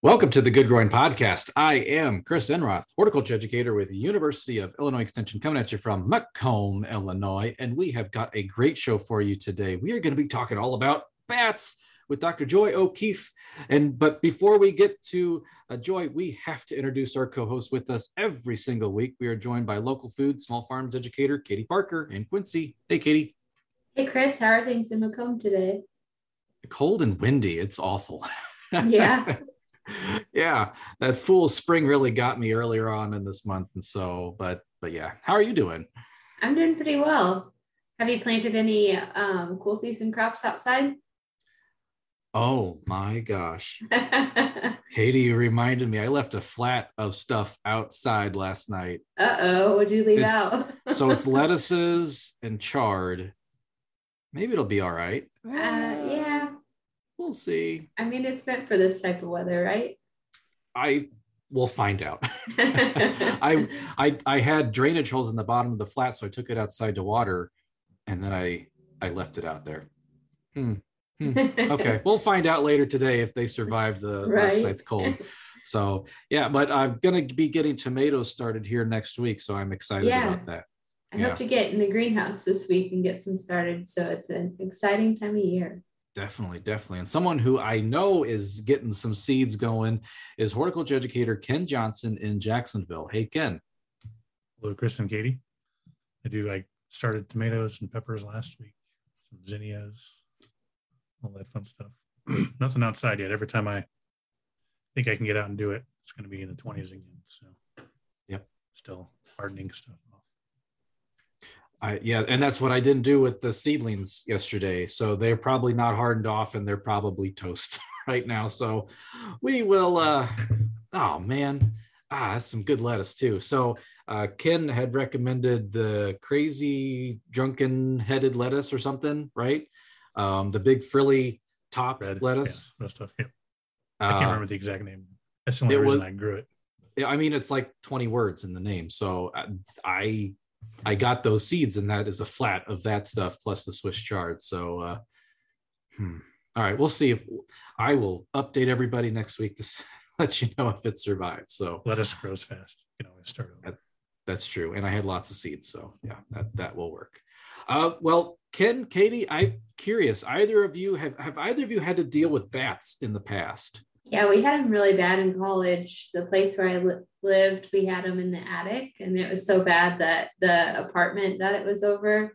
Welcome to the Good Growing Podcast. I am Chris Enroth, horticulture educator with the University of Illinois Extension, coming at you from Macomb, Illinois. And we have got a great show for you today. We are going to be talking all about bats with Dr. Joy O'Keefe. And but before we get to uh, Joy, we have to introduce our co-host with us every single week. We are joined by local food small farms educator Katie Parker in Quincy. Hey, Katie. Hey, Chris. How are things in Macomb today? Cold and windy. It's awful. Yeah. yeah, that fool spring really got me earlier on in this month, and so, but but yeah, how are you doing? I'm doing pretty well. Have you planted any um, cool season crops outside? Oh my gosh. Katie you reminded me I left a flat of stuff outside last night. Uh oh, what'd you leave It's- out? So it's lettuces and chard. Maybe it'll be all right. uh, yeah. We'll see. I mean, it's meant for this type of weather, right? I will find out. I I I had drainage holes in the bottom of the flat, so I took it outside to water, and then I I left it out there. Hmm. Okay, we'll find out later today if they survived the last night's cold. So yeah, but I'm gonna be getting tomatoes started here next week, so I'm excited Yeah. about that. I Yeah. hope to get in the greenhouse this week and get some started. So it's an exciting time of year. Definitely, definitely. And someone who I know is getting some seeds going is horticulture educator Ken Johnson in Jacksonville. Hey Ken. Hello, Chris and Katie. I do. I started tomatoes and peppers last week, some zinnias, all that fun stuff. Nothing outside yet. Every time I think I can get out and do it, it's going to be in the 20s again. So, Yep. still hardening stuff. I yeah, and that's what I didn't do with the seedlings yesterday. So they're probably not hardened off and they're probably toast right now. So we will uh oh man. Ah, that's some good lettuce too. So uh Ken had recommended the crazy drunken headed lettuce or something, right? Um the big frilly top Red lettuce. yeah, red stuff. Yeah. Uh, I can't remember the exact name. That's the only reason was- I grew it. Yeah, I mean, it's like 20 words in the name. So uh, I I got those seeds, and that is a flat of that stuff plus the Swiss chard. So uh, hmm. all right, we'll see if I will update everybody next week to let you know if it survived. So Lettuce grows fast. You know, start over. that's true, and I had lots of seeds, so yeah, that that will work. Uh, well, Ken, Katie, I'm curious. Either of you have have either of you had to deal with bats in the past? Yeah, we had them really bad in college. The place where I li- lived, we had them in the attic, and it was so bad that the apartment that it was over,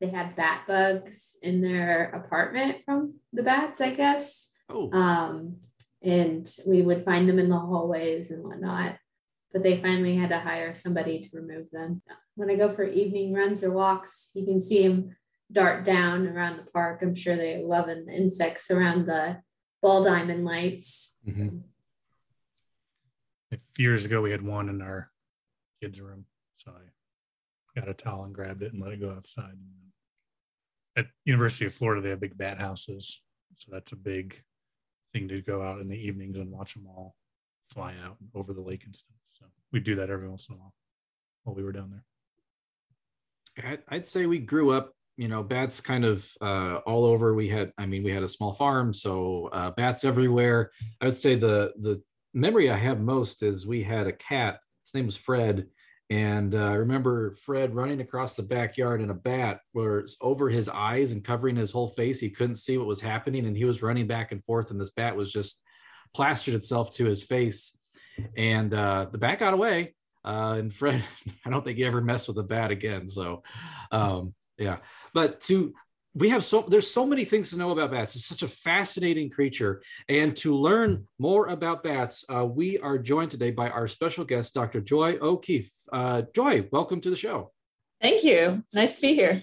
they had bat bugs in their apartment from the bats, I guess. Oh, Um, and we would find them in the hallways and whatnot. But they finally had to hire somebody to remove them. When I go for evening runs or walks, you can see them dart down around the park. I'm sure they're loving the insects around the ball diamond lights. Mhm. A few years ago, we had one in our kids' room. So I got a towel and grabbed it and let it go outside. At University of Florida, they have big bat houses. So that's a big thing to go out in the evenings and watch them all fly out over the lake and stuff. So we do that every once in a while while we were down there. I'd- I'd say we grew up, you know, bats kind of uh, all over. We had, I mean, we had a small farm, so uh, bats everywhere. I would say the the memory I have most is we had a cat. His name was Fred, and uh, I remember Fred running across the backyard and a bat was over his eyes and covering his whole face. He couldn't see what was happening, and he was running back and forth, and this bat was just plastered itself to his face, and uh, the bat got away. Uh, and Fred, I don't think he ever messed with a bat again. So, um, yeah. But to we have so there's so many things to know about bats. It's such a fascinating creature, and to learn more about bats, uh, we are joined today by our special guest, Dr. Joy O'Keefe. Uh, Joy, welcome to the show. Thank you. Nice to be here.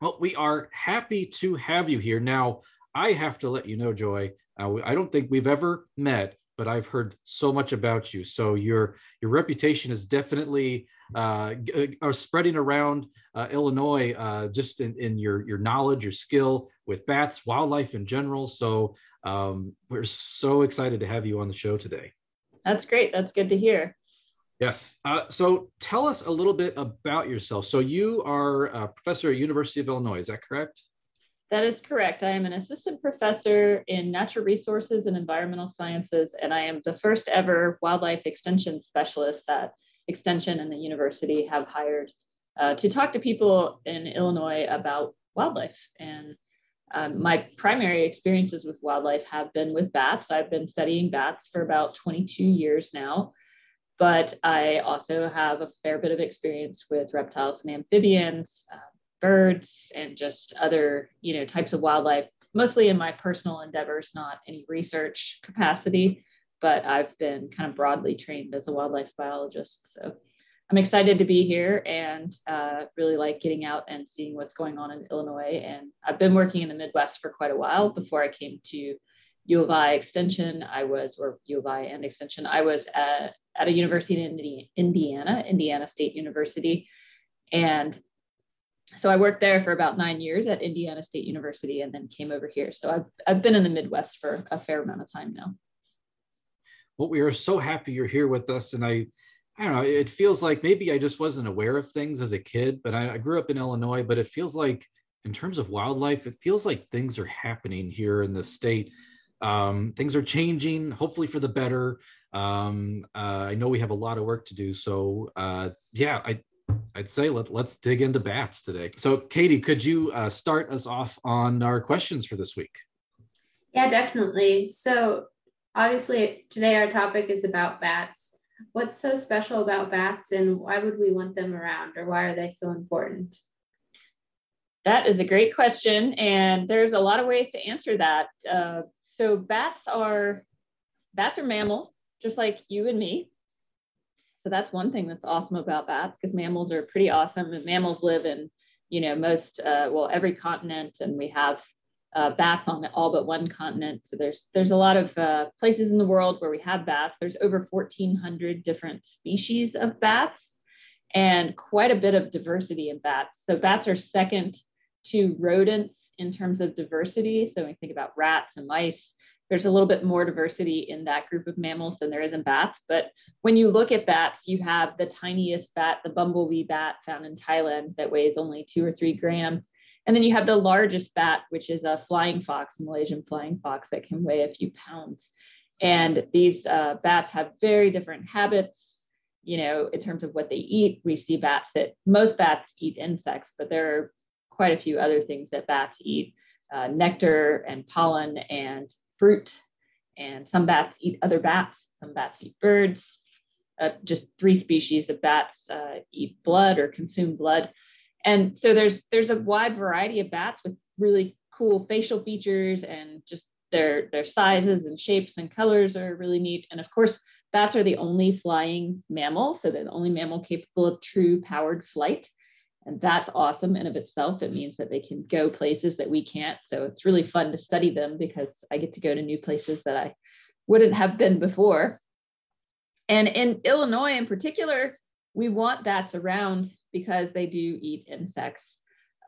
Well, we are happy to have you here. Now, I have to let you know, Joy. Uh, I don't think we've ever met, but I've heard so much about you. So your your reputation is definitely uh, uh, spreading around uh, Illinois, uh, just in, in your your knowledge, your skill with bats, wildlife in general. So um, we're so excited to have you on the show today. That's great. That's good to hear. Yes. Uh, so tell us a little bit about yourself. So you are a professor at University of Illinois. Is that correct? That is correct. I am an assistant professor in natural resources and environmental sciences, and I am the first ever wildlife extension specialist that Extension and the university have hired uh, to talk to people in Illinois about wildlife. And um, my primary experiences with wildlife have been with bats. I've been studying bats for about 22 years now, but I also have a fair bit of experience with reptiles and amphibians, uh, birds, and just other you know types of wildlife. Mostly in my personal endeavors, not any research capacity, but I've been kind of broadly trained as a wildlife biologist. So I'm excited to be here and uh, really like getting out and seeing what's going on in Illinois. And I've been working in the Midwest for quite a while before I came to U of I Extension. I was, or U of I and Extension, I was at, at a university in Indiana, Indiana State University. And so I worked there for about nine years at Indiana State University and then came over here. So I've, I've been in the Midwest for a fair amount of time now. Well, we are so happy you're here with us. And I, I don't know, it feels like maybe I just wasn't aware of things as a kid, but I, I, grew up in Illinois, but it feels like in terms of wildlife, it feels like things are happening here in the state. Um, things are changing, hopefully for the better. Um, uh, I know we have a lot of work to do. So uh, yeah, I, I'd say let, let's dig into bats today. So Katie, could you uh, start us off on our questions for this week? Yeah, definitely. So obviously today our topic is about bats What's so special about bats and why would we want them around or why are they so important? That is a great question. And there's a lot of ways to answer that. Uh, so bats are bats are mammals, just like you and me. So that's one thing that's awesome about bats because mammals are pretty awesome and mammals live in, you know, most, uh, well, every continent and we have uh, bats on all but one continent. So there's there's a lot of uh, places in the world where we have bats. There's over 1,400 different species of bats, and quite a bit of diversity in bats. So bats are second to rodents in terms of diversity. So when you think about rats and mice, there's a little bit more diversity in that group of mammals than there is in bats. But when you look at bats, you have the tiniest bat, the bumblebee bat found in Thailand that weighs only two or three grams. And then you have the largest bat, which is a flying fox, Malaysian flying fox that can weigh a few pounds. And these uh, bats have very different habits, you know, in terms of what they eat. We see bats that most bats eat insects, but there are quite a few other things that bats eat uh, nectar and pollen and fruit. And some bats eat other bats, some bats eat birds. Uh, just three species of bats uh, eat blood or consume blood and so there's there's a wide variety of bats with really cool facial features and just their their sizes and shapes and colors are really neat and of course bats are the only flying mammal so they're the only mammal capable of true powered flight and that's awesome in of itself it means that they can go places that we can't so it's really fun to study them because i get to go to new places that i wouldn't have been before and in illinois in particular we want bats around because they do eat insects.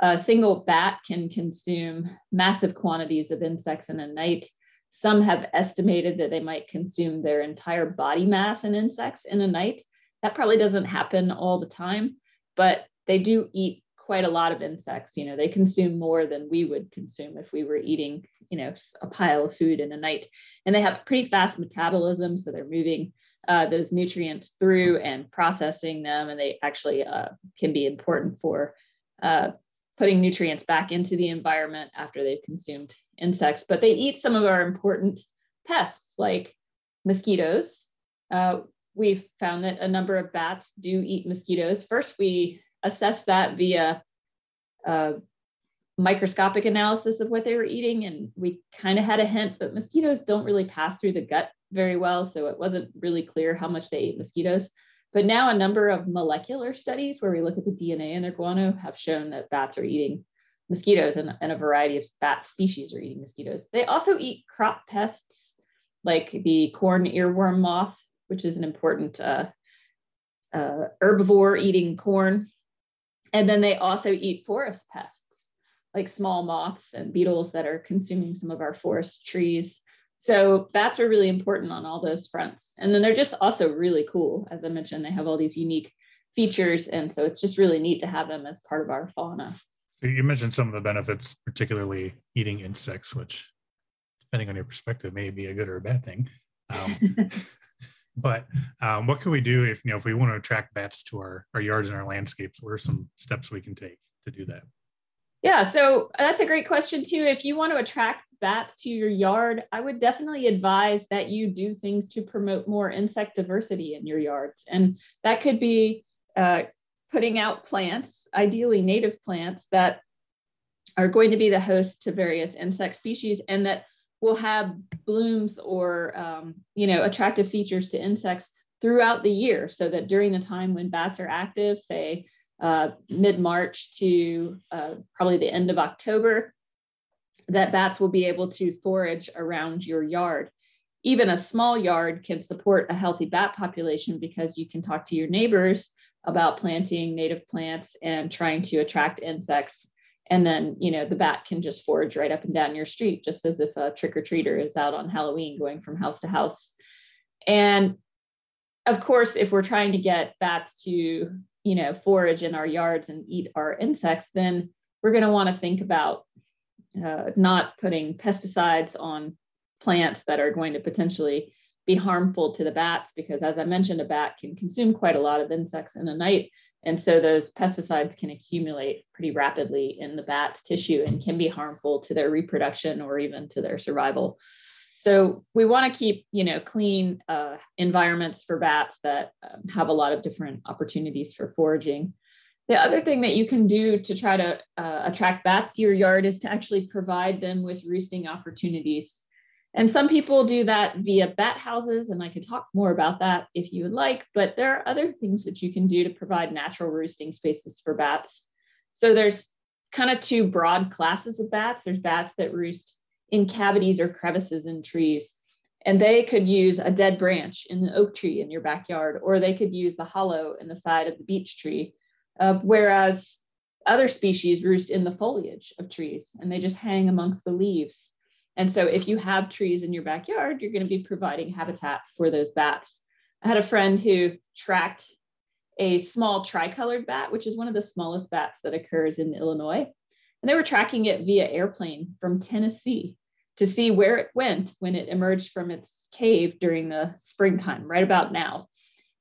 A single bat can consume massive quantities of insects in a night. Some have estimated that they might consume their entire body mass in insects in a night. That probably doesn't happen all the time, but they do eat quite a lot of insects. You know, they consume more than we would consume if we were eating, you know, a pile of food in a night. And they have pretty fast metabolism, so they're moving uh, those nutrients through and processing them, and they actually uh, can be important for uh, putting nutrients back into the environment after they've consumed insects. But they eat some of our important pests like mosquitoes. Uh, we've found that a number of bats do eat mosquitoes. First, we assess that via uh, microscopic analysis of what they were eating, and we kind of had a hint, but mosquitoes don't really pass through the gut very well, so it wasn't really clear how much they ate mosquitoes. But now a number of molecular studies where we look at the DNA in their guano have shown that bats are eating mosquitoes and, and a variety of bat species are eating mosquitoes. They also eat crop pests like the corn earworm moth, which is an important uh, uh, herbivore eating corn. And then they also eat forest pests like small moths and beetles that are consuming some of our forest trees. So bats are really important on all those fronts. And then they're just also really cool. As I mentioned, they have all these unique features. And so it's just really neat to have them as part of our fauna. So you mentioned some of the benefits, particularly eating insects, which, depending on your perspective, may be a good or a bad thing. Um, but um, what can we do if you know if we want to attract bats to our our yards and our landscapes? What are some steps we can take to do that? Yeah, so that's a great question too. If you want to attract bats to your yard, I would definitely advise that you do things to promote more insect diversity in your yards. And that could be uh, putting out plants, ideally native plants that are going to be the host to various insect species and that will have blooms or um, you know attractive features to insects throughout the year so that during the time when bats are active say uh, mid-march to uh, probably the end of october that bats will be able to forage around your yard. Even a small yard can support a healthy bat population because you can talk to your neighbors about planting native plants and trying to attract insects and then you know the bat can just forage right up and down your street just as if a trick-or-treater is out on halloween going from house to house. And of course if we're trying to get bats to you know forage in our yards and eat our insects then we're going to want to think about uh, not putting pesticides on plants that are going to potentially be harmful to the bats because as i mentioned a bat can consume quite a lot of insects in a night and so those pesticides can accumulate pretty rapidly in the bat's tissue and can be harmful to their reproduction or even to their survival. So we want to keep, you know, clean uh, environments for bats that um, have a lot of different opportunities for foraging. The other thing that you can do to try to uh, attract bats to your yard is to actually provide them with roosting opportunities. And some people do that via bat houses, and I could talk more about that if you would like, but there are other things that you can do to provide natural roosting spaces for bats. So there's kind of two broad classes of bats. There's bats that roost in cavities or crevices in trees, and they could use a dead branch in the oak tree in your backyard, or they could use the hollow in the side of the beech tree. Uh, whereas other species roost in the foliage of trees and they just hang amongst the leaves. And so if you have trees in your backyard, you're going to be providing habitat for those bats. I had a friend who tracked a small tricolored bat, which is one of the smallest bats that occurs in Illinois. And they were tracking it via airplane from Tennessee to see where it went when it emerged from its cave during the springtime, right about now.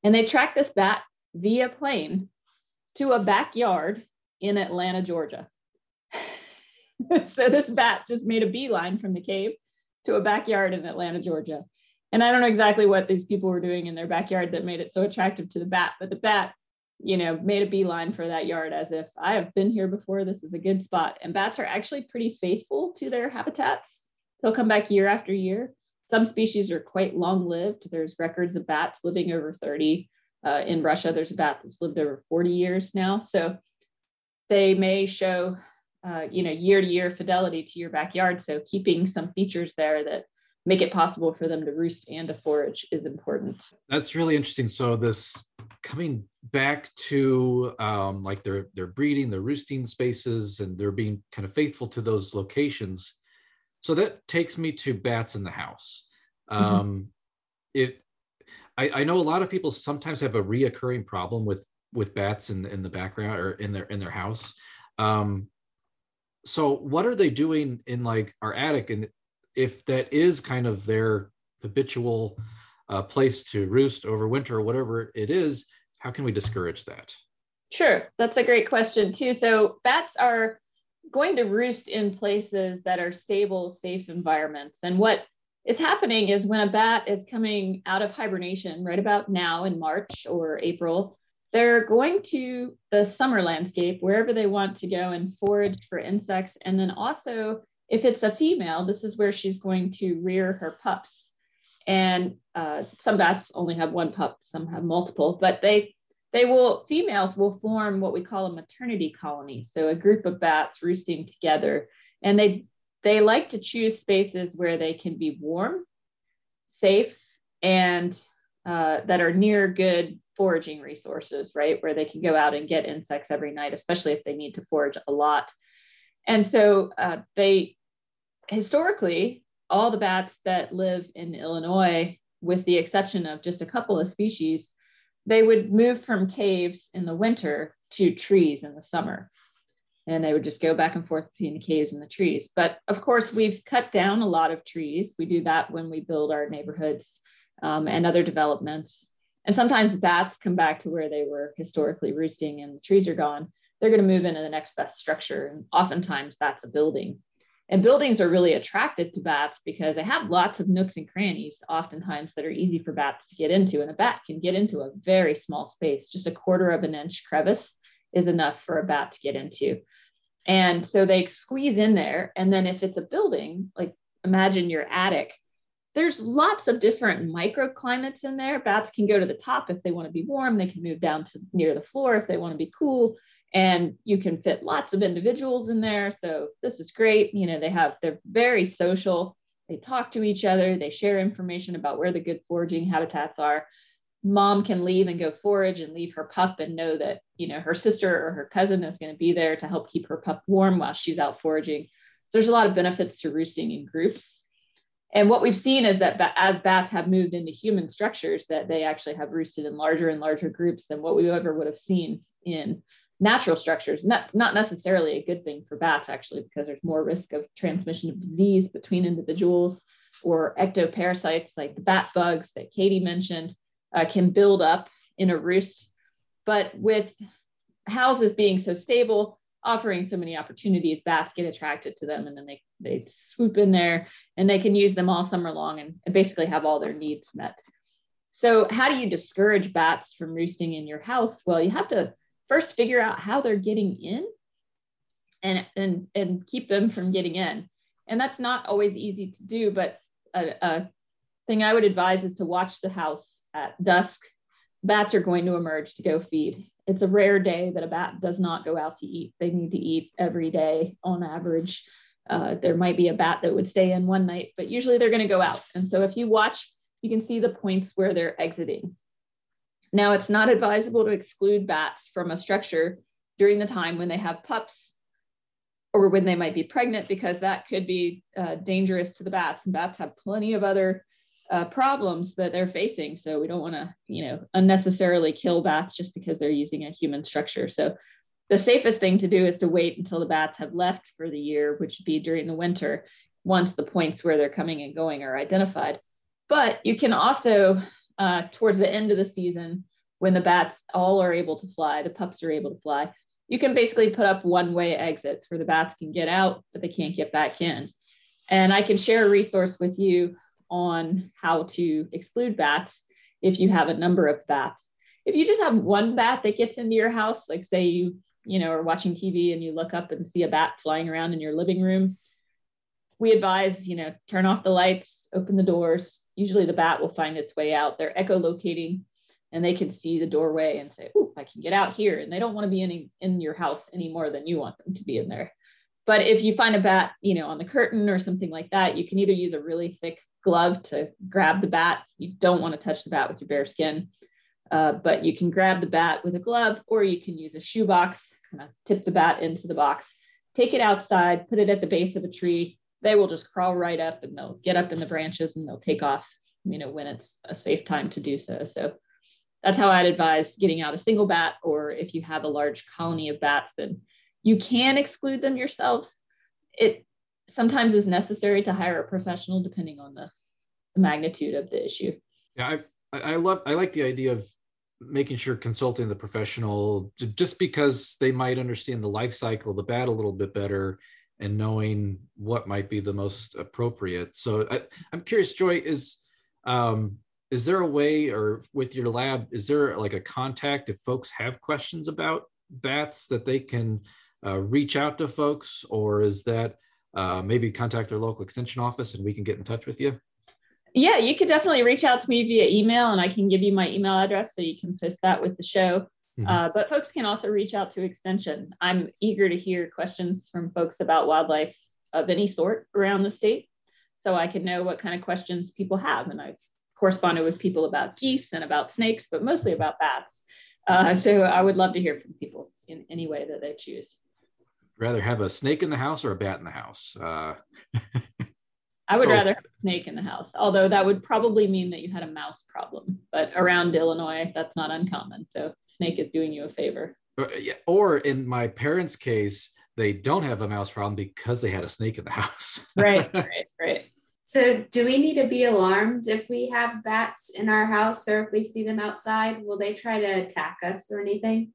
And they tracked this bat via plane to a backyard in Atlanta, Georgia. so this bat just made a beeline from the cave to a backyard in Atlanta, Georgia. And I don't know exactly what these people were doing in their backyard that made it so attractive to the bat, but the bat, you know, made a beeline for that yard as if I have been here before. This is a good spot. And bats are actually pretty faithful to their habitats. They'll come back year after year. Some species are quite long lived. There's records of bats living over 30. Uh, in Russia, there's a bat that's lived over 40 years now. So they may show uh, you know year to year fidelity to your backyard. So keeping some features there that make it possible for them to roost and to forage is important. That's really interesting. So this coming back to um, like they're they're breeding their roosting spaces and they're being kind of faithful to those locations. So that takes me to bats in the house. Mm-hmm. um, it I, I know a lot of people sometimes have a reoccurring problem with with bats in in the background or in their in their house. Um, so what are they doing in like our attic? And if that is kind of their habitual uh, place to roost over winter or whatever it is how can we discourage that? Sure. That's a great question too. So bats are going to roost in places that are stable safe environments. And what is happening is when a bat is coming out of hibernation right about now in march or april they're going to the summer landscape wherever they want to go and forage for insects. And then also, if it's a female, this is where she's going to rear her pups. And uh, some bats only have one pup, some have multiple, but they they will females will form what we call a maternity colony. So a group of bats roosting together, and they they like to choose spaces where they can be warm, safe, and uh, that are near good foraging resources, right? Where they can go out and get insects every night, especially if they need to forage a lot. And so uh, they historically, all the bats that live in Illinois, with the exception of just a couple of species, they would move from caves in the winter to trees in the summer. and they would just go back and forth between the caves and the trees. But of course, we've cut down a lot of trees. We do that when we build our neighborhoods um, and other developments. And sometimes bats come back to where they were historically roosting and the trees are gone. They're going to move into the next best structure. And oftentimes that's a building. And buildings are really attracted to bats because they have lots of nooks and crannies, oftentimes that are easy for bats to get into. And a bat can get into a very small space, just a quarter of an inch crevice is enough for a bat to get into. And so they squeeze in there. And then if it's a building, like imagine your attic, there's lots of different microclimates in there. Bats can go to the top if they want to be warm. They can move down to near the floor if they want to be cool. And you can fit lots of individuals in there. So this is great. You know, they have, they're very social. They talk to each other. They share information about where the good foraging habitats are mom can leave and go forage and leave her pup and know that you know her sister or her cousin is going to be there to help keep her pup warm while she's out foraging so there's a lot of benefits to roosting in groups and what we've seen is that as bats have moved into human structures that they actually have roosted in larger and larger groups than what we ever would have seen in natural structures not, not necessarily a good thing for bats actually because there's more risk of transmission of disease between individuals or ectoparasites like the bat bugs that katie mentioned uh, can build up in a roost. But with houses being so stable, offering so many opportunities, bats get attracted to them and then they, they swoop in there and they can use them all summer long and, and basically have all their needs met. So, how do you discourage bats from roosting in your house? Well, you have to first figure out how they're getting in and, and, and keep them from getting in. And that's not always easy to do, but a, a thing I would advise is to watch the house at dusk. Bats are going to emerge to go feed. It's a rare day that a bat does not go out to eat. They need to eat every day on average. Uh, there might be a bat that would stay in one night, but usually they're going to go out. And so if you watch, you can see the points where they're exiting. Now, it's not advisable to exclude bats from a structure during the time when they have pups or when they might be pregnant, because that could be uh, dangerous to the bats. And bats have plenty of other uh, problems that they're facing. So we don't want to, you know, unnecessarily kill bats just because they're using a human structure. So the safest thing to do is to wait until the bats have left for the year, which would be during the winter, once the points where they're coming and going are identified. But you can also, uh, towards the end of the season, when the bats all are able to fly, the pups are able to fly, you can basically put up one way exits where the bats can get out, but they can't get back in. And I can share a resource with you on how to exclude bats if you have a number of bats. If you just have one bat that gets into your house, like say you, you know, are watching TV and you look up and see a bat flying around in your living room, we advise, you know, turn off the lights, open the doors. Usually the bat will find its way out. They're echolocating and they can see the doorway and say, oh, I can get out here. And they don't want to be in, in your house any more than you want them to be in there. But if you find a bat, you know, on the curtain or something like that, you can either use a really thick glove to grab the bat. You don't want to touch the bat with your bare skin, uh, but you can grab the bat with a glove or you can use a shoebox, kind of tip the bat into the box, take it outside, put it at the base of a tree. They will just crawl right up and they'll get up in the branches and they'll take off, you know, when it's a safe time to do so. So that's how I'd advise getting out a single bat, or if you have a large colony of bats, then you can exclude them yourselves. It sometimes is necessary to hire a professional depending on the, the magnitude of the issue. Yeah, I, I love, I like the idea of making sure consulting the professional just because they might understand the life cycle of the bat a little bit better and knowing what might be the most appropriate. So I, am curious, Joy, is um, is there a way or with your lab, is there like a contact if folks have questions about bats that they can uh, reach out to folks or is that uh, maybe contact their local extension office and we can get in touch with you? Yeah, you could definitely reach out to me via email and I can give you my email address so you can post that with the show. Mm-hmm. Uh, but folks can also reach out to Extension. I'm eager to hear questions from folks about wildlife of any sort around the state so I can know what kind of questions people have. And I've corresponded with people about geese and about snakes, but mostly about bats. Uh, so I would love to hear from people in any way that they choose rather have a snake in the house or a bat in the house? Uh, I would both. rather have a snake in the house, although that would probably mean that you had a mouse problem. But around Illinois, that's not uncommon. So snake is doing you a favor. Or in my parents' case, they don't have a mouse problem because they had a snake in the house. right, right, right. So, do we need to be alarmed if we have bats in our house or if we see them outside? Will they try to attack us or anything?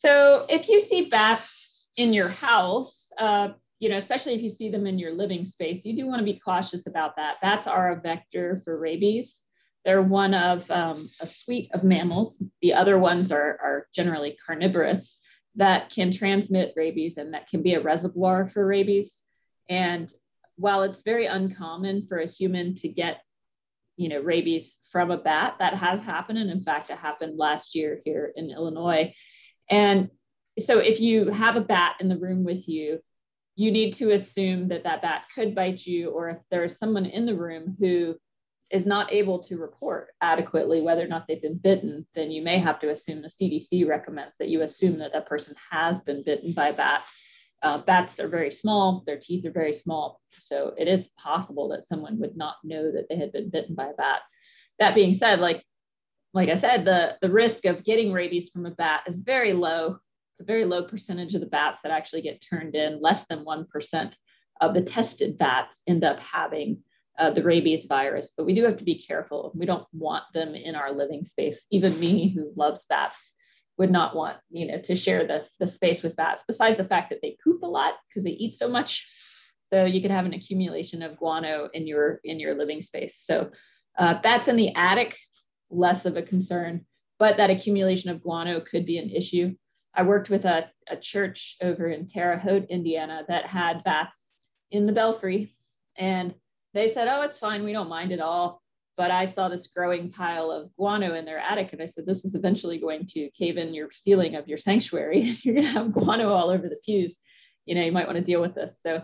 So, if you see bats in your house, uh, you know, especially if you see them in your living space, you do want to be cautious about that. That's our vector for rabies. They're one of um, a suite of mammals. The other ones are, are generally carnivorous that can transmit rabies and that can be a reservoir for rabies. And while it's very uncommon for a human to get, you know, rabies from a bat, that has happened. And in fact, it happened last year here in Illinois. And so if you have a bat in the room with you, you need to assume that that bat could bite you, or if there's someone in the room who is not able to report adequately whether or not they've been bitten, then you may have to assume the CDC recommends that you assume that that person has been bitten by a bat uh, bats are very small, their teeth are very small. So it is possible that someone would not know that they had been bitten by a bat. That being said, like, like I said, the, the risk of getting rabies from a bat is very low. A very low percentage of the bats that actually get turned in. Less than 1% of the tested bats end up having uh, the rabies virus, but we do have to be careful. We don't want them in our living space. Even me, who loves bats, would not want you know to share the, the space with bats besides the fact that they poop a lot because they eat so much so you could have an accumulation of guano in your in your living space so uh, bats in the attic less of a concern but that accumulation of guano could be an issue i worked with a, a church over in terre haute indiana that had bats in the belfry and they said oh it's fine we don't mind at all but I saw this growing pile of guano in their attic. And I said, this is eventually going to cave in your ceiling of your sanctuary. You're going to have guano all over the pews. You know, you might want to deal with this. So,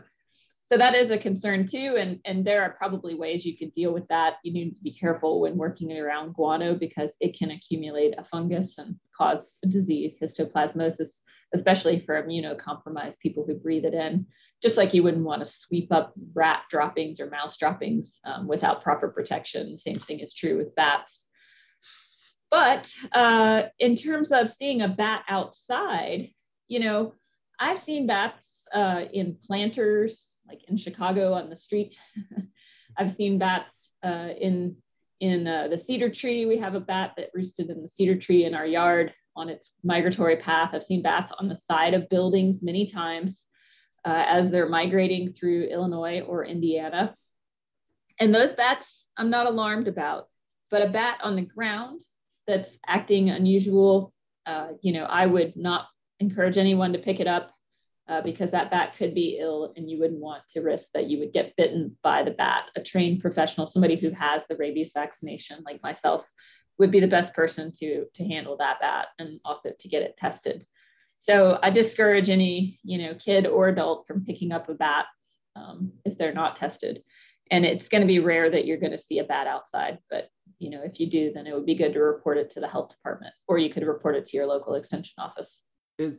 so that is a concern too. And, and there are probably ways you could deal with that. You need to be careful when working around guano because it can accumulate a fungus and cause a disease, histoplasmosis, especially for immunocompromised people who breathe it in just like you wouldn't want to sweep up rat droppings or mouse droppings um, without proper protection. The same thing is true with bats. But uh, in terms of seeing a bat outside, you know, I've seen bats uh, in planters, like in Chicago on the street. I've seen bats uh, in in uh, the cedar tree. We have a bat that roosted in the cedar tree in our yard on its migratory path. I've seen bats on the side of buildings many times uh, as they're migrating through Illinois or Indiana. And those bats, I'm not alarmed about, but a bat on the ground that's acting unusual, uh, you know, I would not encourage anyone to pick it up uh, because that bat could be ill and you wouldn't want to risk that you would get bitten by the bat. A trained professional, somebody who has the rabies vaccination, like myself, would be the best person to, to handle that bat and also to get it tested. So I discourage any, you know, kid or adult from picking up a bat um, if they're not tested. And it's going to be rare that you're going to see a bat outside, but you know, if you do, then it would be good to report it to the health department, or you could report it to your local extension office.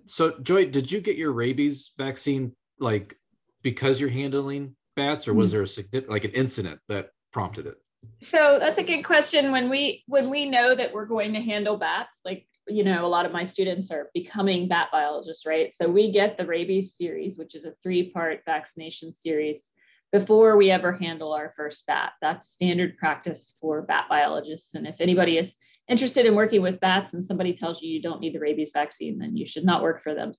So, Joy, did you get your rabies vaccine like because you're handling bats, or was mm-hmm. there a significant like an incident that prompted it? So that's a good question. When we when we know that we're going to handle bats, like you know, a lot of my students are becoming bat biologists, right? So we get the rabies series, which is a three part vaccination series before we ever handle our first bat. That's standard practice for bat biologists. And if anybody is interested in working with bats and somebody tells you you don't need the rabies vaccine, then you should not work for them.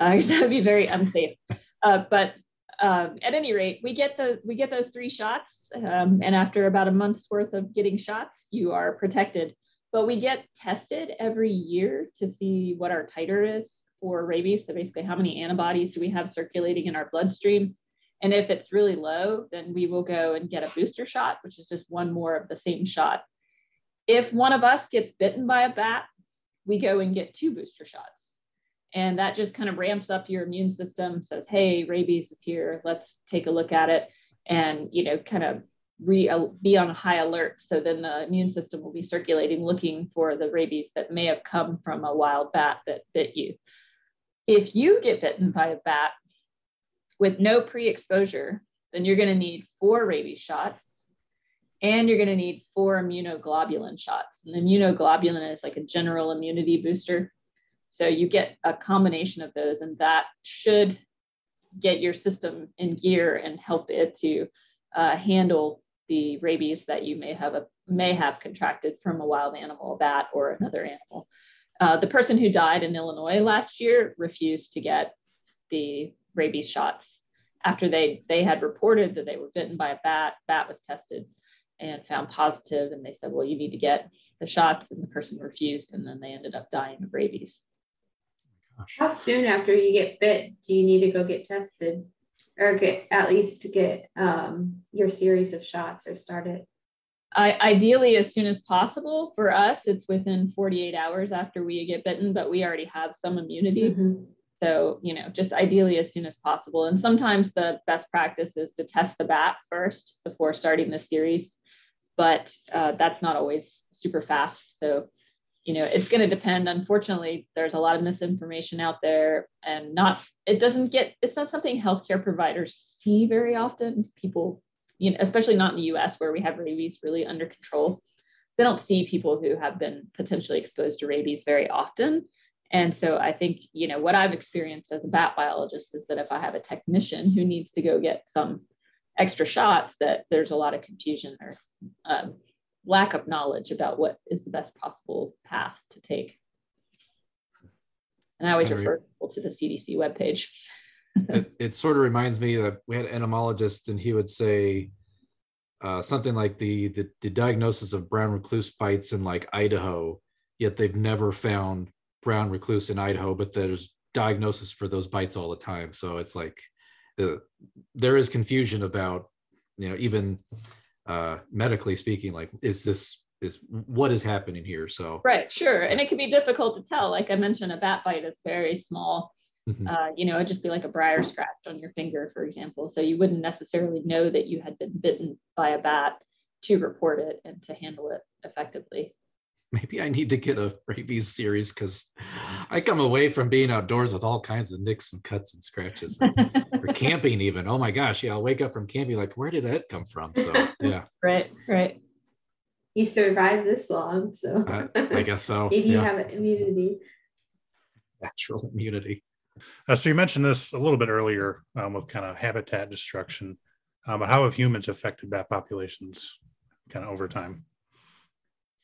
Uh, that would be very unsafe. Uh, but um, at any rate, we get the we get those three shots, um, and after about a month's worth of getting shots, you are protected but we get tested every year to see what our titer is for rabies. So basically, how many antibodies do we have circulating in our bloodstream? And if it's really low, then we will go and get a booster shot, which is just one more of the same shot. If one of us gets bitten by a bat, we go and get two booster shots. And that just kind of ramps up your immune system, says, hey, rabies is here. Let's take a look at it. And, you know, kind of re, be on a high alert. So then the immune system will be circulating looking for the rabies that may have come from a wild bat that bit you. If you get bitten by a bat with no pre exposure, then you're going to need four rabies shots and you're going to need four immunoglobulin shots. And immunoglobulin is like a general immunity booster. So you get a combination of those, and that should get your system in gear and help it to uh, handle the rabies that you may have a, may have contracted from a wild animal, a bat, or another animal. Uh, the person who died in Illinois last year refused to get the rabies shots after they they had reported that they were bitten by a bat. Bat was tested and found positive, and they said, "Well, you need to get the shots," and the person refused, and then they ended up dying of rabies. How soon after you get bit do you need to go get tested, or get at least to get um, your series of shots or start it? I, ideally, as soon as possible. For us, it's within 48 hours after we get bitten, but we already have some immunity. Mm-hmm. So, you know, just ideally as soon as possible. And sometimes the best practice is to test the bat first before starting the series, but uh, that's not always super fast. So, you know, it's going to depend. Unfortunately, there's a lot of misinformation out there and not, it doesn't get, it's not something healthcare providers see very often. People, you know, especially not in the US where we have rabies really under control. So They don't see people who have been potentially exposed to rabies very often. And so I think, you know, what I've experienced as a bat biologist is that if I have a technician who needs to go get some extra shots, that there's a lot of confusion or um, lack of knowledge about what is the best possible path to take. And I always refer people to the CDC webpage. it, it sort of reminds me that we had an entomologist and he would say uh, something like the, the the diagnosis of brown recluse bites in like Idaho, yet they've never found brown recluse in Idaho, but there's diagnosis for those bites all the time. So it's like uh, there is confusion about, you know, even uh, medically speaking, like is this is what is happening here? So right, sure, and it can be difficult to tell. Like I mentioned, a bat bite is very small. Mm-hmm. Uh, you know, it'd just be like a briar scratch on your finger, for example. So you wouldn't necessarily know that you had been bitten by a bat to report it and to handle it effectively maybe I need to get a rabies series because I come away from being outdoors with all kinds of nicks and cuts and scratches, or camping even. Oh my gosh, yeah, I'll wake up from camping like, where did that come from? So yeah, right, right. You survived this long, so uh, I guess so. Maybe yeah. you have immunity, natural immunity. Uh, so you mentioned this a little bit earlier um, with kind of habitat destruction, um, but how have humans affected bat populations kind of over time?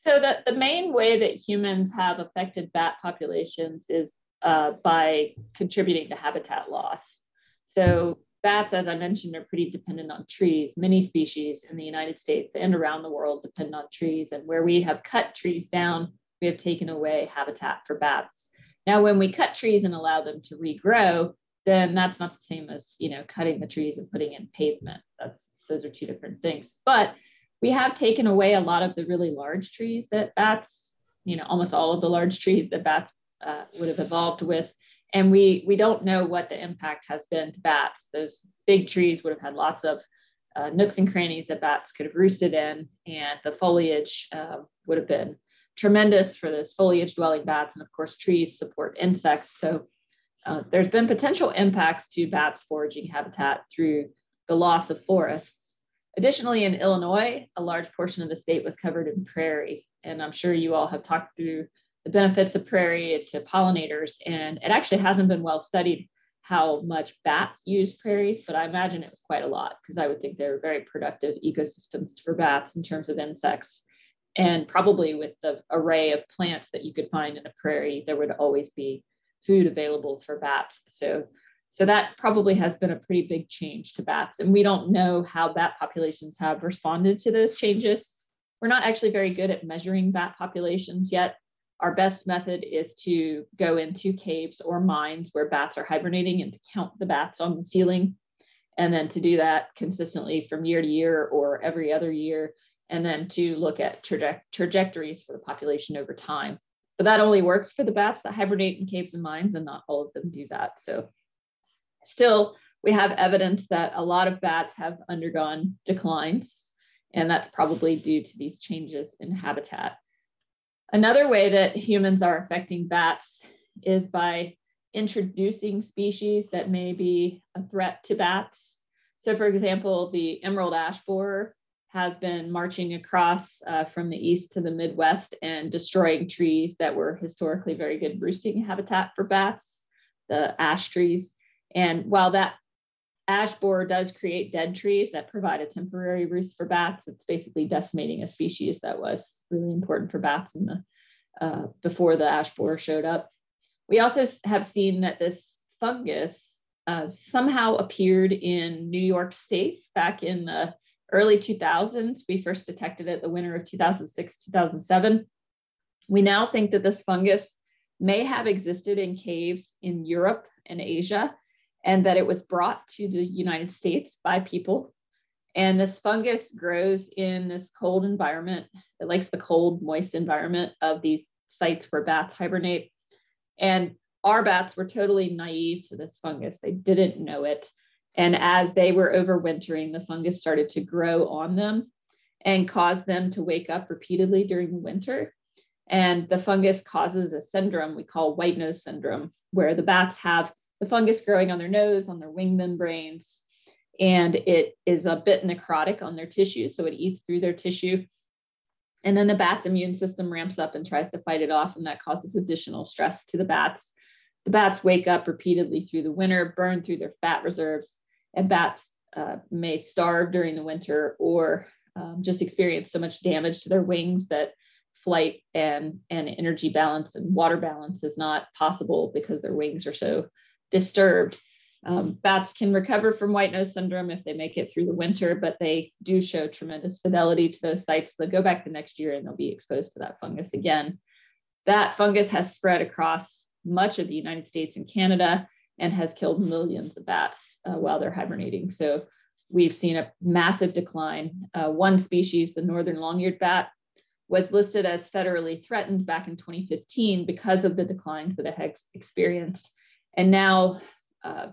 So that the main way that humans have affected bat populations is uh, by contributing to habitat loss. So bats, as I mentioned, are pretty dependent on trees. Many species in the United States and around the world depend on trees. And where we have cut trees down, we have taken away habitat for bats. Now, when we cut trees and allow them to regrow, then that's not the same as you know cutting the trees and putting in pavement. That's those are two different things. But we have taken away a lot of the really large trees that bats, you know, almost all of the large trees that bats uh, would have evolved with. And we, we don't know what the impact has been to bats. Those big trees would have had lots of uh, nooks and crannies that bats could have roosted in, and the foliage uh, would have been tremendous for those foliage dwelling bats. And of course, trees support insects. So uh, there's been potential impacts to bats' foraging habitat through the loss of forests. Additionally, in Illinois, a large portion of the state was covered in prairie. And I'm sure you all have talked through the benefits of prairie to pollinators. And it actually hasn't been well studied how much bats use prairies, but I imagine it was quite a lot because I would think they're very productive ecosystems for bats in terms of insects. And probably with the array of plants that you could find in a prairie, there would always be food available for bats. So so that probably has been a pretty big change to bats. And we don't know how bat populations have responded to those changes. We're not actually very good at measuring bat populations yet. Our best method is to go into caves or mines where bats are hibernating and to count the bats on the ceiling. And then to do that consistently from year to year or every other year. And then to look at traje- trajectories for the population over time. But that only works for the bats that hibernate in caves and mines, and not all of them do that. So Still, we have evidence that a lot of bats have undergone declines, and that's probably due to these changes in habitat. Another way that humans are affecting bats is by introducing species that may be a threat to bats. So, for example, the emerald ash borer has been marching across uh, from the east to the Midwest and destroying trees that were historically very good roosting habitat for bats, the ash trees. And while that ash borer does create dead trees that provide a temporary roost for bats, it's basically decimating a species that was really important for bats in the uh, before the ash borer showed up. We also have seen that this fungus uh, somehow appeared in New York State back in the early 2000s. We first detected it the winter of 2006, 2007. We now think that this fungus may have existed in caves in Europe and Asia, and that it was brought to the United States by people. And this fungus grows in this cold environment. It likes the cold, moist environment of these sites where bats hibernate. And our bats were totally naive to this fungus. They didn't know it. And as they were overwintering, the fungus started to grow on them and cause them to wake up repeatedly during the winter. And the fungus causes a syndrome we call white nose syndrome, where the bats have the fungus growing on their nose, on their wing membranes, and it is a bit necrotic on their tissue. So it eats through their tissue. And then the bat's immune system ramps up and tries to fight it off, and that causes additional stress to the bats. The bats wake up repeatedly through the winter, burn through their fat reserves, and bats uh, may starve during the winter or um, just experience so much damage to their wings that flight and, and energy balance and water balance is not possible because their wings are so disturbed. Um, bats can recover from white nose syndrome if they make it through the winter, but they do show tremendous fidelity to those sites. They'll go back the next year and they'll be exposed to that fungus again. That fungus has spread across much of the United States and Canada and has killed millions of bats uh, while they're hibernating. So we've seen a massive decline. Uh, one species, the northern long-eared bat, was listed as federally threatened back in 2015 because of the declines that it has experienced. And now, uh,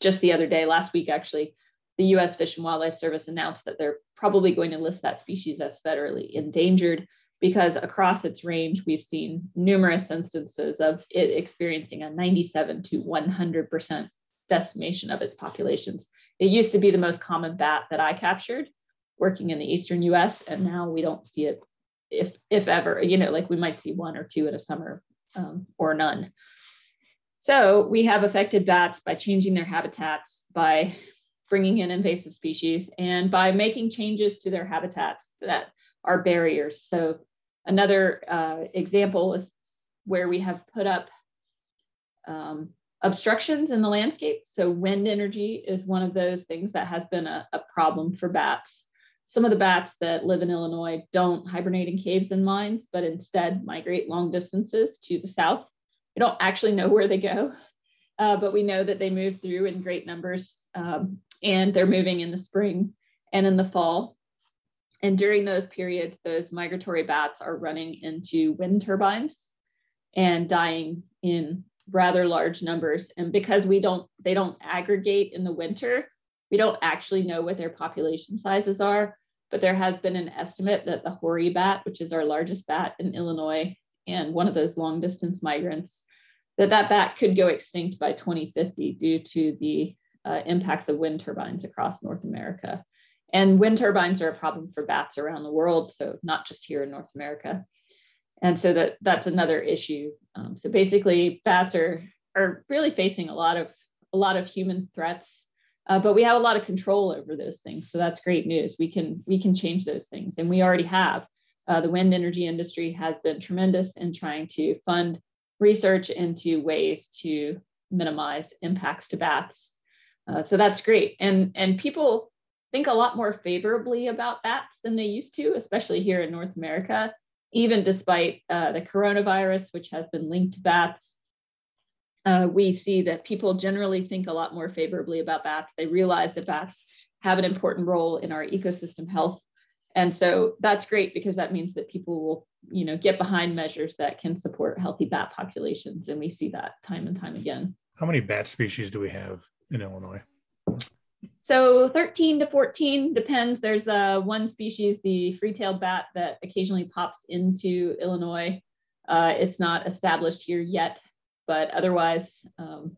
just the other day, last week actually, the US Fish and Wildlife Service announced that they're probably going to list that species as federally endangered because across its range, we've seen numerous instances of it experiencing a 97 to 100% decimation of its populations. It used to be the most common bat that I captured working in the eastern US, and now we don't see it, if, if ever, you know, like we might see one or two in a summer um, or none. So we have affected bats by changing their habitats, by bringing in invasive species, and by making changes to their habitats that are barriers. So another uh, example is where we have put up um, obstructions in the landscape. So wind energy is one of those things that has been a, a problem for bats. Some of the bats that live in Illinois don't hibernate in caves and mines, but instead migrate long distances to the south we don't actually know where they go, uh, but we know that they move through in great numbers um, and they're moving in the spring and in the fall. And during those periods, those migratory bats are running into wind turbines and dying in rather large numbers. And because we don't, they don't aggregate in the winter, we don't actually know what their population sizes are. But there has been an estimate that the hoary bat, which is our largest bat in Illinois, and one of those long distance migrants, that that bat could go extinct by 2050 due to the uh, impacts of wind turbines across North America. And wind turbines are a problem for bats around the world, so not just here in North America. And so that that's another issue. Um, so basically, bats are are really facing a lot of a lot of human threats, uh, but we have a lot of control over those things. So that's great news. We can we can change those things, and we already have. Uh, the wind energy industry has been tremendous in trying to fund research into ways to minimize impacts to bats. Uh, so that's great. And, and people think a lot more favorably about bats than they used to, especially here in North America, even despite uh, the coronavirus, which has been linked to bats. Uh, we see that people generally think a lot more favorably about bats. They realize that bats have an important role in our ecosystem health and so that's great because that means that people will you know get behind measures that can support healthy bat populations. And we see that time and time again. How many bat species do we have in illinois? So 13 to 14 depends. There's uh, one species the free-tailed bat that occasionally pops into illinois. Uh, it's not established here yet but otherwise um,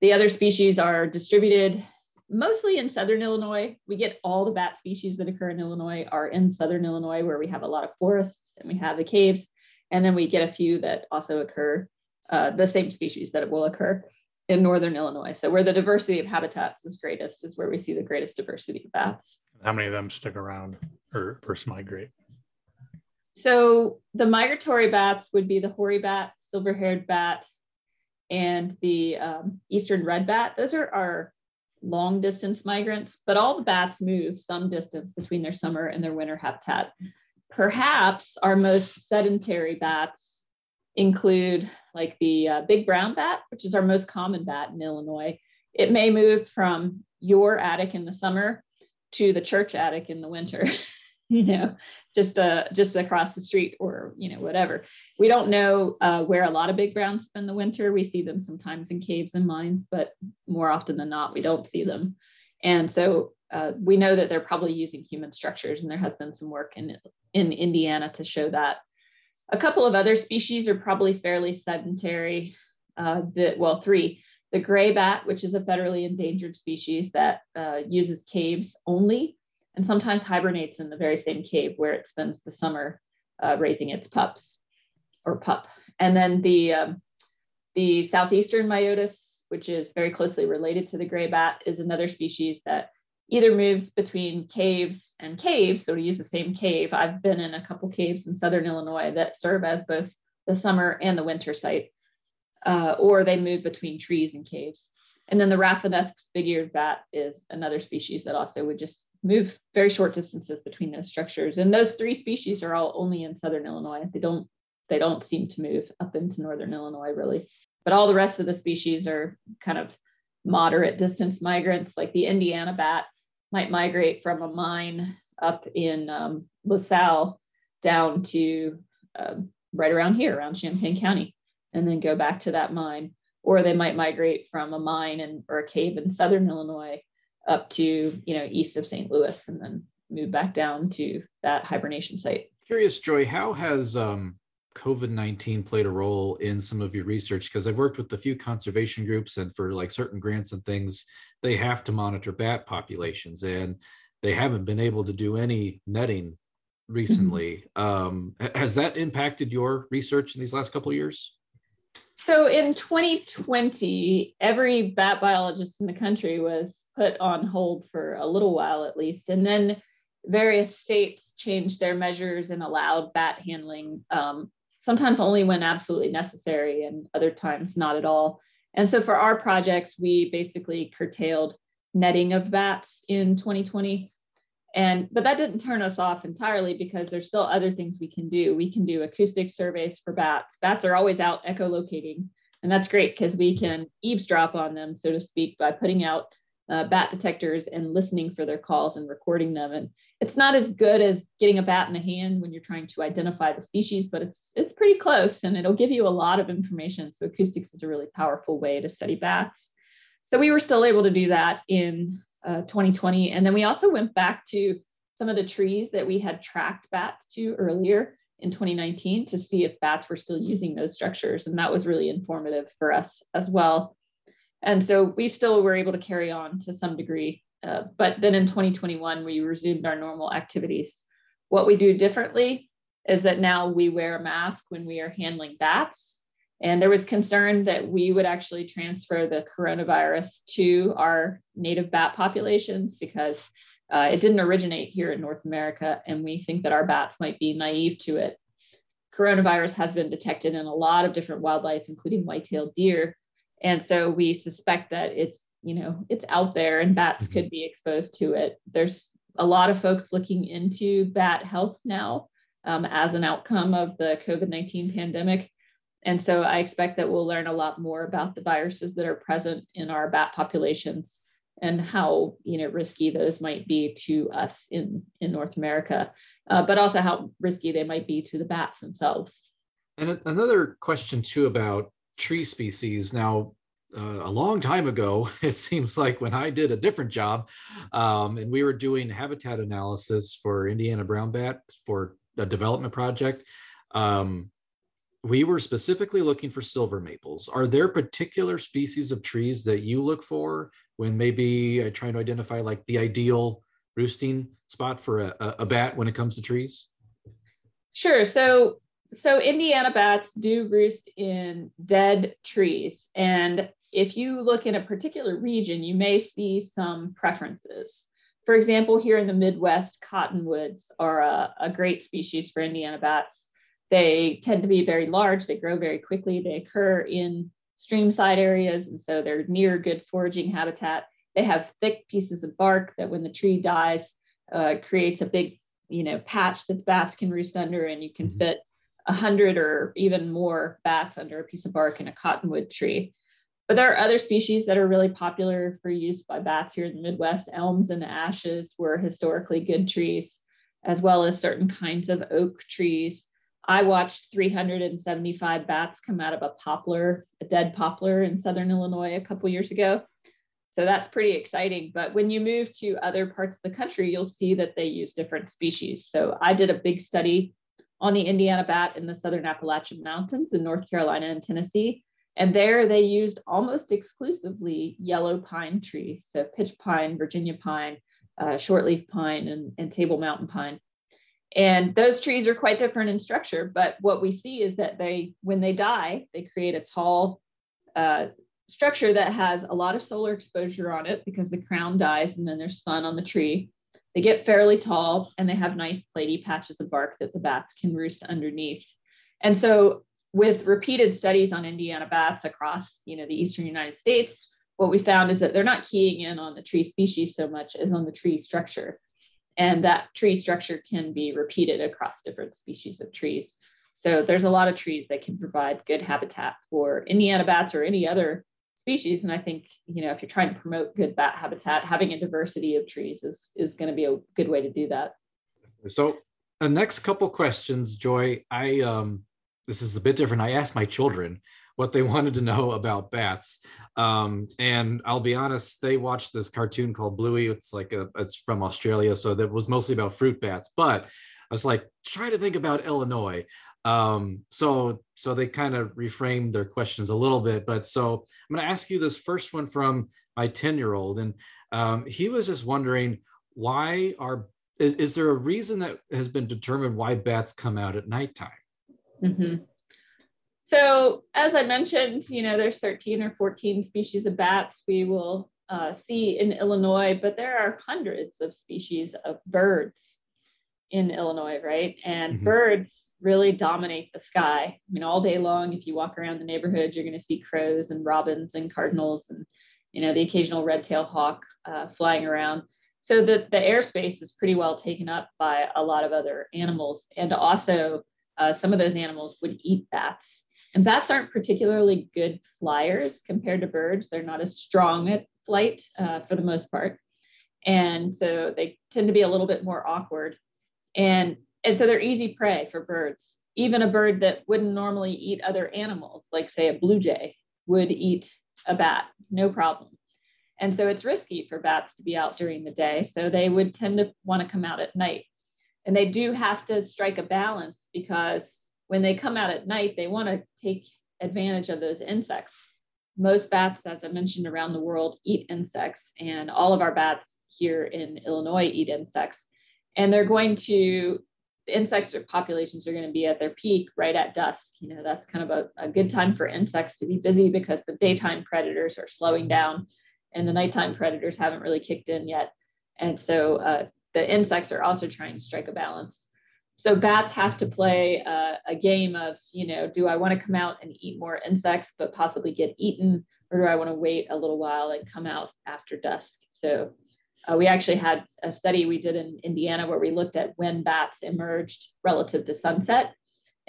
the other species are distributed mostly in southern Illinois. We get all the bat species that occur in Illinois are in southern Illinois, where we have a lot of forests and we have the caves. And then we get a few that also occur, uh, the same species that will occur in northern Illinois. So where the diversity of habitats is greatest is where we see the greatest diversity of bats. How many of them stick around or first migrate? So the migratory bats would be the hoary bat, silver-haired bat, and the um, eastern red bat. Those are our long distance migrants, but all the bats move some distance between their summer and their winter habitat. Perhaps our most sedentary bats include like the uh, big brown bat, which is our most common bat in Illinois. It may move from your attic in the summer to the church attic in the winter. you know, just uh, just across the street or you know whatever. We don't know uh, where a lot of big browns spend the winter. We see them sometimes in caves and mines, but more often than not, we don't see them. And so uh, we know that they're probably using human structures, and there has been some work in in Indiana to show that. A couple of other species are probably fairly sedentary. Uh, the well, three. The gray bat, which is a federally endangered species that uh, uses caves only and sometimes hibernates in the very same cave where it spends the summer uh, raising its pups or pup. And then the, um, the southeastern myotis, which is very closely related to the gray bat, is another species that either moves between caves and caves. So to use the same cave, I've been in a couple caves in southern Illinois that serve as both the summer and the winter site, uh, or they move between trees and caves. And then the Rafinesque big-eared bat is another species that also would just move very short distances between those structures. And those three species are all only in southern Illinois. They don't they don't seem to move up into northern Illinois really. But all the rest of the species are kind of moderate distance migrants, like the Indiana bat might migrate from a mine up in um, LaSalle down to um, right around here, around Champaign County, and then go back to that mine. Or they might migrate from a mine and or a cave in southern Illinois up to you know east of St. Louis and then move back down to that hibernation site. Curious, Joy, how has um, COVID 19 played a role in some of your research? Because I've worked with a few conservation groups, and for like certain grants and things, they have to monitor bat populations, and they haven't been able to do any netting recently. Mm-hmm. Um, has that impacted your research in these last couple of years? So in 2020, every bat biologist in the country was put on hold for a little while at least. And then various states changed their measures and allowed bat handling, um, sometimes only when absolutely necessary, and other times not at all. And so for our projects, we basically curtailed netting of bats in 2020. And but that didn't turn us off entirely because there's still other things we can do. We can do acoustic surveys for bats. Bats are always out echolocating, and that's great because we can eavesdrop on them, so to speak, by putting out uh, bat detectors and listening for their calls and recording them. And it's not as good as getting a bat in the hand when you're trying to identify the species, but it's it's pretty close and it'll give you a lot of information. So acoustics is a really powerful way to study bats. So we were still able to do that in uh, 2020. And then we also went back to some of the trees that we had tracked bats to earlier in 2019 to see if bats were still using those structures. And that was really informative for us as well. And so we still were able to carry on to some degree. Uh, but then in 2021, we resumed our normal activities. What we do differently is that now we wear a mask when we are handling bats. And there was concern that we would actually transfer the coronavirus to our native bat populations because uh, it didn't originate here in North America. And we think that our bats might be naive to it. Coronavirus has been detected in a lot of different wildlife, including white-tailed deer, and so we suspect that it's you know it's out there and bats mm-hmm. could be exposed to it. There's a lot of folks looking into bat health now um, as an outcome of the covid-19 pandemic. And so i expect that we'll learn a lot more about the viruses that are present in our bat populations and how you know risky those might be to us in in north america uh, but also how risky they might be to the bats themselves. And another question too about tree species. Now, uh, a long time ago, it seems like when I did a different job, um, and we were doing habitat analysis for Indiana brown bat for a development project. Um, we were specifically looking for silver maples. Are there particular species of trees that you look for when maybe uh, trying to identify like the ideal roosting spot for a, a bat when it comes to trees? Sure. So so Indiana bats do roost in dead trees. And if you look in a particular region, you may see some preferences. For example, here in the Midwest, cottonwoods are a, a great species for Indiana bats. They tend to be very large, they grow very quickly, they occur in streamside areas, and so they're near good foraging habitat. They have thick pieces of bark that when the tree dies, uh, creates a big you know patch that bats can roost under and you can mm-hmm. fit a hundred or even more bats under a piece of bark in a cottonwood tree but there are other species that are really popular for use by bats here in the midwest elms and ashes were historically good trees as well as certain kinds of oak trees i watched 375 bats come out of a poplar a dead poplar in southern illinois a couple years ago so that's pretty exciting. But when you move to other parts of the country, you'll see that they use different species. So I did a big study on the Indiana bat in the Southern Appalachian Mountains in North Carolina and Tennessee. And there they used almost exclusively yellow pine trees. So pitch pine, Virginia pine, uh, shortleaf pine, and, and table mountain pine. And those trees are quite different in structure. But what we see is that they, when they die, they create a tall, uh, structure that has a lot of solar exposure on it because the crown dies and then there's sun on the tree. They get fairly tall and they have nice platy patches of bark that the bats can roost underneath. And so with repeated studies on Indiana bats across, you know, the eastern United States, what we found is that they're not keying in on the tree species so much as on the tree structure. And that tree structure can be repeated across different species of trees. So there's a lot of trees that can provide good habitat for Indiana bats or any other species. And I think, you know, if you're trying to promote good bat habitat, having a diversity of trees is, is going to be a good way to do that. So the next couple questions, Joy, I, um, this is a bit different. I asked my children what they wanted to know about bats. Um, and I'll be honest, they watched this cartoon called Bluey. It's like a, it's from Australia. So that was mostly about fruit bats, but I was like, try to think about Illinois. Um, so so they kind of reframed their questions a little bit. But so I'm going to ask you this first one from my 10 year old, and um, he was just wondering why are is, is there a reason that has been determined why bats come out at nighttime? Mm-hmm. So as I mentioned, you know, there's 13 or 14 species of bats we will uh, see in Illinois, but there are hundreds of species of birds in Illinois, right? And mm-hmm. birds really dominate the sky. I mean, all day long, if you walk around the neighborhood, you're going to see crows and robins and cardinals and, you know, the occasional red-tailed hawk uh, flying around. So the, the airspace is pretty well taken up by a lot of other animals. And also, uh, some of those animals would eat bats. And bats aren't particularly good flyers compared to birds. They're not as strong at flight uh, for the most part. And so they tend to be a little bit more awkward. And and so they're easy prey for birds. Even a bird that wouldn't normally eat other animals, like say a blue jay, would eat a bat, no problem. And so it's risky for bats to be out during the day. So they would tend to want to come out at night. And they do have to strike a balance because when they come out at night, they want to take advantage of those insects. Most bats, as I mentioned around the world, eat insects, and all of our bats here in Illinois eat insects. And they're going to the insects or populations are going to be at their peak right at dusk. You know, that's kind of a, a good time for insects to be busy because the daytime predators are slowing down and the nighttime predators haven't really kicked in yet. And so uh, the insects are also trying to strike a balance. So bats have to play uh, a game of, you know, do I want to come out and eat more insects, but possibly get eaten, or do I want to wait a little while and come out after dusk? So uh, we actually had a study we did in Indiana where we looked at when bats emerged relative to sunset.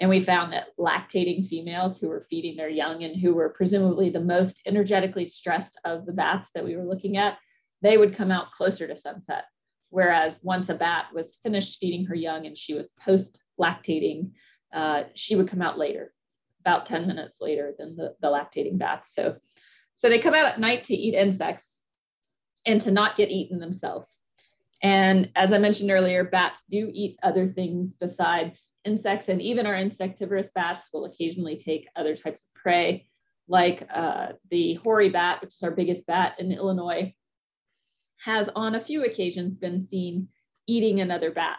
And we found that lactating females who were feeding their young and who were presumably the most energetically stressed of the bats that we were looking at, they would come out closer to sunset. Whereas once a bat was finished feeding her young and she was post lactating, uh, she would come out later, about 10 minutes later than the, the lactating bats. So, so they come out at night to eat insects and to not get eaten themselves. And as I mentioned earlier, bats do eat other things besides insects, and even our insectivorous bats will occasionally take other types of prey, like uh, the hoary bat, which is our biggest bat in Illinois, has on a few occasions been seen eating another bat.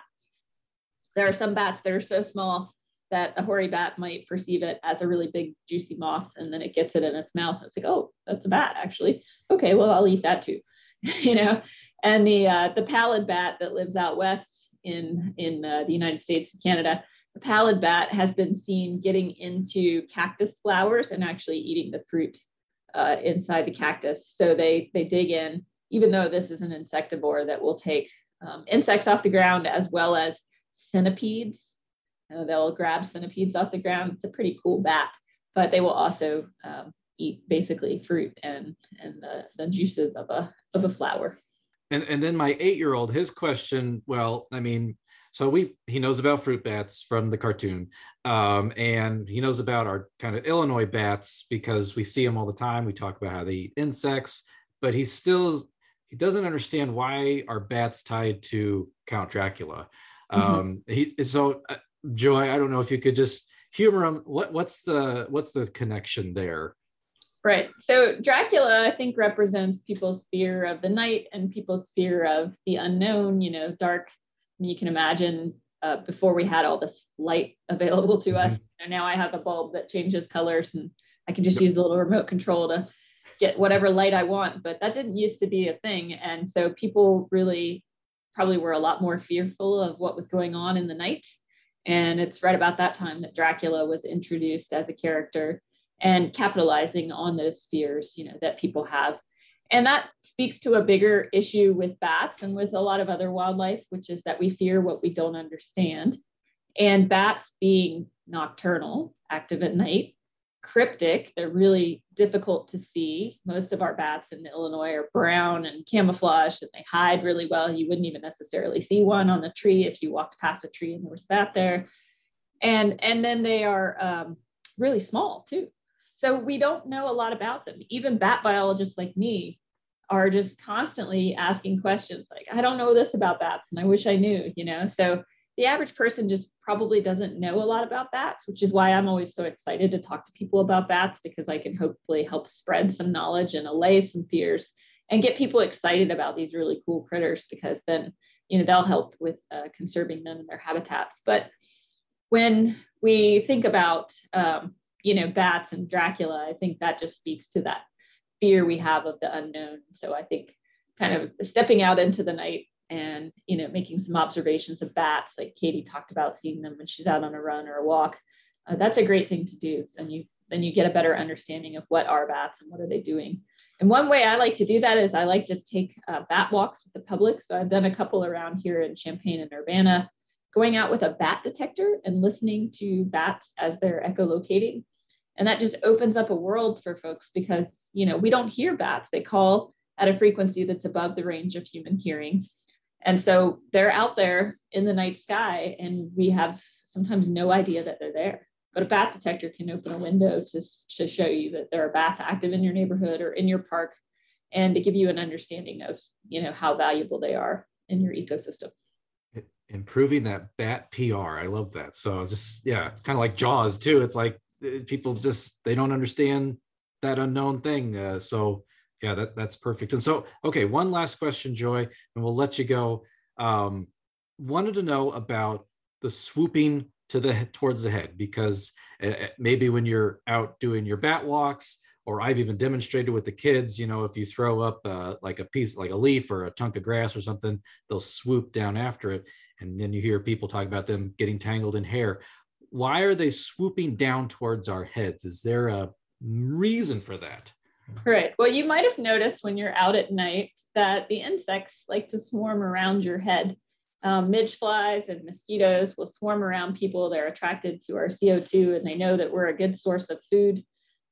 There are some bats that are so small that a hoary bat might perceive it as a really big juicy moth and then it gets it in its mouth it's like oh that's a bat actually okay well i'll eat that too you know and the uh, the pallid bat that lives out west in in uh, the united states and canada the pallid bat has been seen getting into cactus flowers and actually eating the fruit uh, inside the cactus so they they dig in even though this is an insectivore that will take um, insects off the ground as well as centipedes uh, they'll grab centipedes off the ground. It's a pretty cool bat, but they will also um, eat basically fruit and and the, the juices of a of a flower. And and then my eight year old, his question, well, I mean, so we he knows about fruit bats from the cartoon, um, and he knows about our kind of Illinois bats because we see them all the time. We talk about how they eat insects, but he still he doesn't understand why are bats tied to Count Dracula. Mm-hmm. Um, he so uh, Joy, I don't know if you could just humor him. What what's the what's the connection there? Right. So Dracula, I think, represents people's fear of the night and people's fear of the unknown. You know, dark. I mean, you can imagine uh, before we had all this light available to us. Mm-hmm. now I have a bulb that changes colors, and I can just use the little remote control to get whatever light I want. But that didn't used to be a thing, and so people really probably were a lot more fearful of what was going on in the night. And it's right about that time that Dracula was introduced as a character and capitalizing on those fears, you know, that people have. And that speaks to a bigger issue with bats and with a lot of other wildlife, which is that we fear what we don't understand. And bats being nocturnal, active at night, cryptic. They're really difficult to see. Most of our bats in Illinois are brown and camouflaged and they hide really well. You wouldn't even necessarily see one on the tree if you walked past a tree and there was a bat there. And, and then they are um, really small too. So we don't know a lot about them. Even bat biologists like me are just constantly asking questions like, I don't know this about bats and I wish I knew, you know? So the average person just probably doesn't know a lot about bats, which is why I'm always so excited to talk to people about bats because I can hopefully help spread some knowledge and allay some fears and get people excited about these really cool critters because then you know they'll help with uh, conserving them and their habitats. But when we think about um, you know bats and Dracula, I think that just speaks to that fear we have of the unknown. So I think kind of stepping out into the night and you know making some observations of bats like katie talked about seeing them when she's out on a run or a walk uh, that's a great thing to do. And you then you get a better understanding of what are bats and what are they doing. And one way i like to do that is i like to take uh, bat walks with the public. So i've done a couple around here in champaign and urbana going out with a bat detector and listening to bats as they're echolocating and that just opens up a world for folks because you know we don't hear bats. They call at a frequency that's above the range of human hearing. And so they're out there in the night sky, and we have sometimes no idea that they're there. But a bat detector can open a window to, to show you that there are bats active in your neighborhood or in your park and to give you an understanding of you know how valuable they are in your ecosystem. Improving that bat pr i love that. So just yeah it's kind of like jaws too. It's like people just they don't understand that unknown thing. Uh, so yeah that, that's perfect. And so okay one last question joy and we'll let you go. Um, wanted to know about the swooping to the towards the head because uh, maybe when you're out doing your bat walks or i've even demonstrated with the kids you know if you throw up uh, like a piece like a leaf or a chunk of grass or something they'll swoop down after it. And then you hear people talk about them getting tangled in hair why are they swooping down towards our heads is there a reason for that Right. Well, you might have noticed when you're out at night that the insects like to swarm around your head. Um, midge flies and mosquitoes will swarm around people. They're attracted to our CO2 and they know that we're a good source of food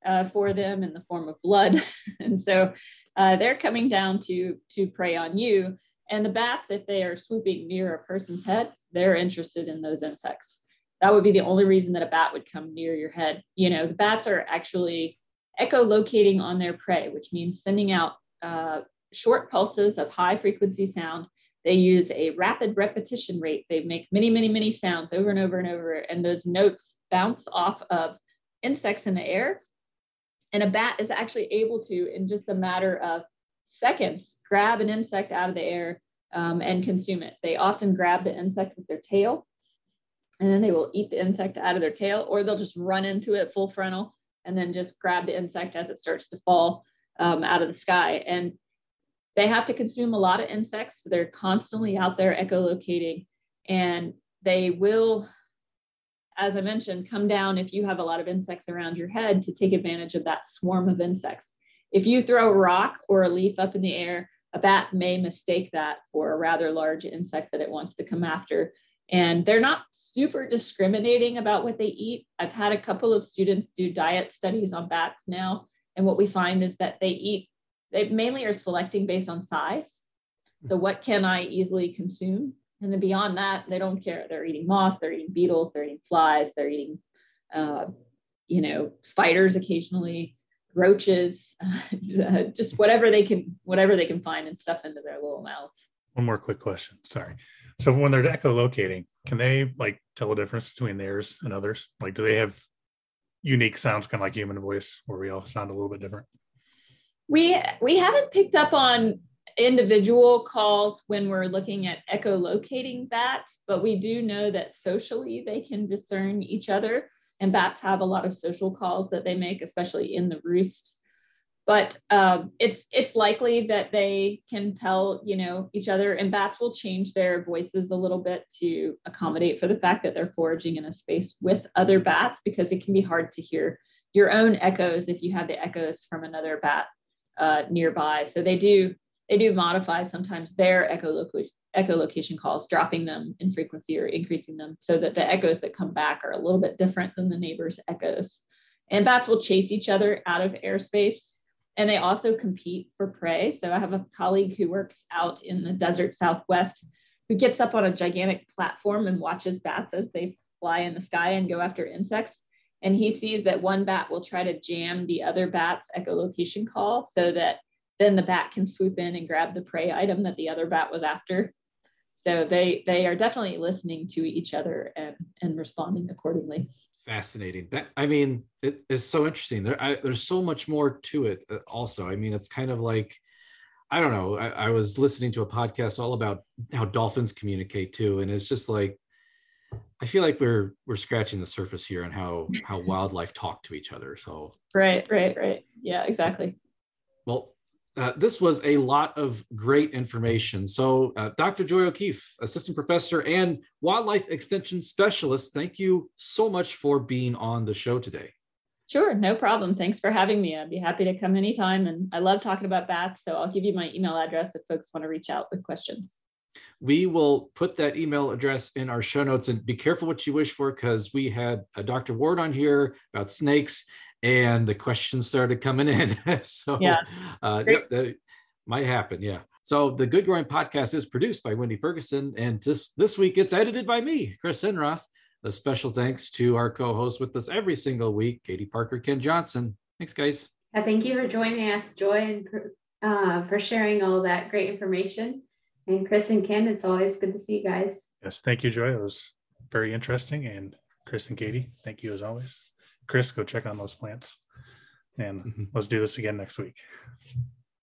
uh, for them in the form of blood. and so uh, they're coming down to, to prey on you. And the bats, if they are swooping near a person's head, they're interested in those insects. That would be the only reason that a bat would come near your head. You know, the bats are actually echolocating on their prey, which means sending out uh, short pulses of high frequency sound they use a rapid repetition rate. They make many, many, many sounds over and over and over, and those notes bounce off of insects in the air. And a bat is actually able to, in just a matter of seconds, grab an insect out of the air um, and consume it. They often grab the insect with their tail, and then they will eat the insect out of their tail, or they'll just run into it full frontal and then just grab the insect as it starts to fall um, out of the sky. And they have to consume a lot of insects. So they're constantly out there echolocating, and they will, as I mentioned, come down if you have a lot of insects around your head to take advantage of that swarm of insects. If you throw a rock or a leaf up in the air, a bat may mistake that for a rather large insect that it wants to come after. And they're not super discriminating about what they eat. I've had a couple of students do diet studies on bats now. And what we find is that they eat they mainly are selecting based on size. So what can I easily consume? And then beyond that, they don't care. They're eating moss, they're eating beetles, they're eating flies, they're eating, uh, you know, spiders occasionally, roaches, just whatever they can, whatever they can find and stuff into their little mouths. One more quick question. Sorry. So when they're echolocating, can they like tell a difference between theirs and others? Like, do they have unique sounds, kind of like human voice, where we all sound a little bit different? We we haven't picked up on individual calls when we're looking at echolocating bats, but we do know that socially they can discern each other. And bats have a lot of social calls that they make, especially in the roost. But um, it's it's likely that they can tell, you know, each other. And bats will change their voices a little bit to accommodate for the fact that they're foraging in a space with other bats, because it can be hard to hear your own echoes if you have the echoes from another bat uh, nearby. So they do they do modify sometimes their echolocation echolocation calls, dropping them in frequency or increasing them so that the echoes that come back are a little bit different than the neighbor's echoes. And bats will chase each other out of airspace and they also compete for prey. So I have a colleague who works out in the desert Southwest who gets up on a gigantic platform and watches bats as they fly in the sky and go after insects and he sees that one bat will try to jam the other bat's echolocation call so that then the bat can swoop in and grab the prey item that the other bat was after. So they they are definitely listening to each other and and responding accordingly. Fascinating. That I mean, it is so interesting. There, I, there's so much more to it. Uh, also, I mean, it's kind of like I don't know. I, I was listening to a podcast all about how dolphins communicate too, and it's just like I feel like we're we're scratching the surface here on how how wildlife talk to each other. So right, right, right. Yeah, exactly. Well, uh, this was a lot of great information. So, uh, Dr. Joy O'Keefe, assistant professor and wildlife extension specialist, thank you so much for being on the show today. Sure, no problem. Thanks for having me. I'd be happy to come anytime. And I love talking about bats. So I'll give you my email address if folks want to reach out with questions we will put that email address in our show notes and be careful what you wish for because we had a Dr. Ward on here about snakes and the questions started coming in. so yeah, uh, yep, that might happen. Yeah. So the Good Growing podcast is produced by Wendy Ferguson, and this this week it's edited by me, Chris Enroth. A special thanks to our co-host with us every single week, Katie Parker, Ken Johnson. Thanks, guys. Yeah, thank you for joining us, Joy, and uh, for sharing all that great information. And Chris and Ken, it's always good to see you guys. Yes, thank you, Joy. It was very interesting. And Chris and Katie, thank you as always. Chris, go check on those plants. And mm-hmm. let's do this again next week.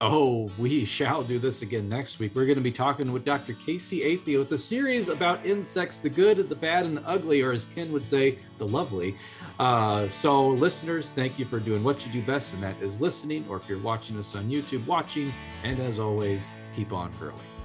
Oh, we shall do this again next week. We're going to be talking with Dr. Kacie Athey with a series about insects, the good, the bad, and the ugly, or as Ken would say, the lovely. Uh, so, listeners, thank you for doing what you do best, and that is listening. Or if you're watching us on YouTube, watching. And as always, keep on growing.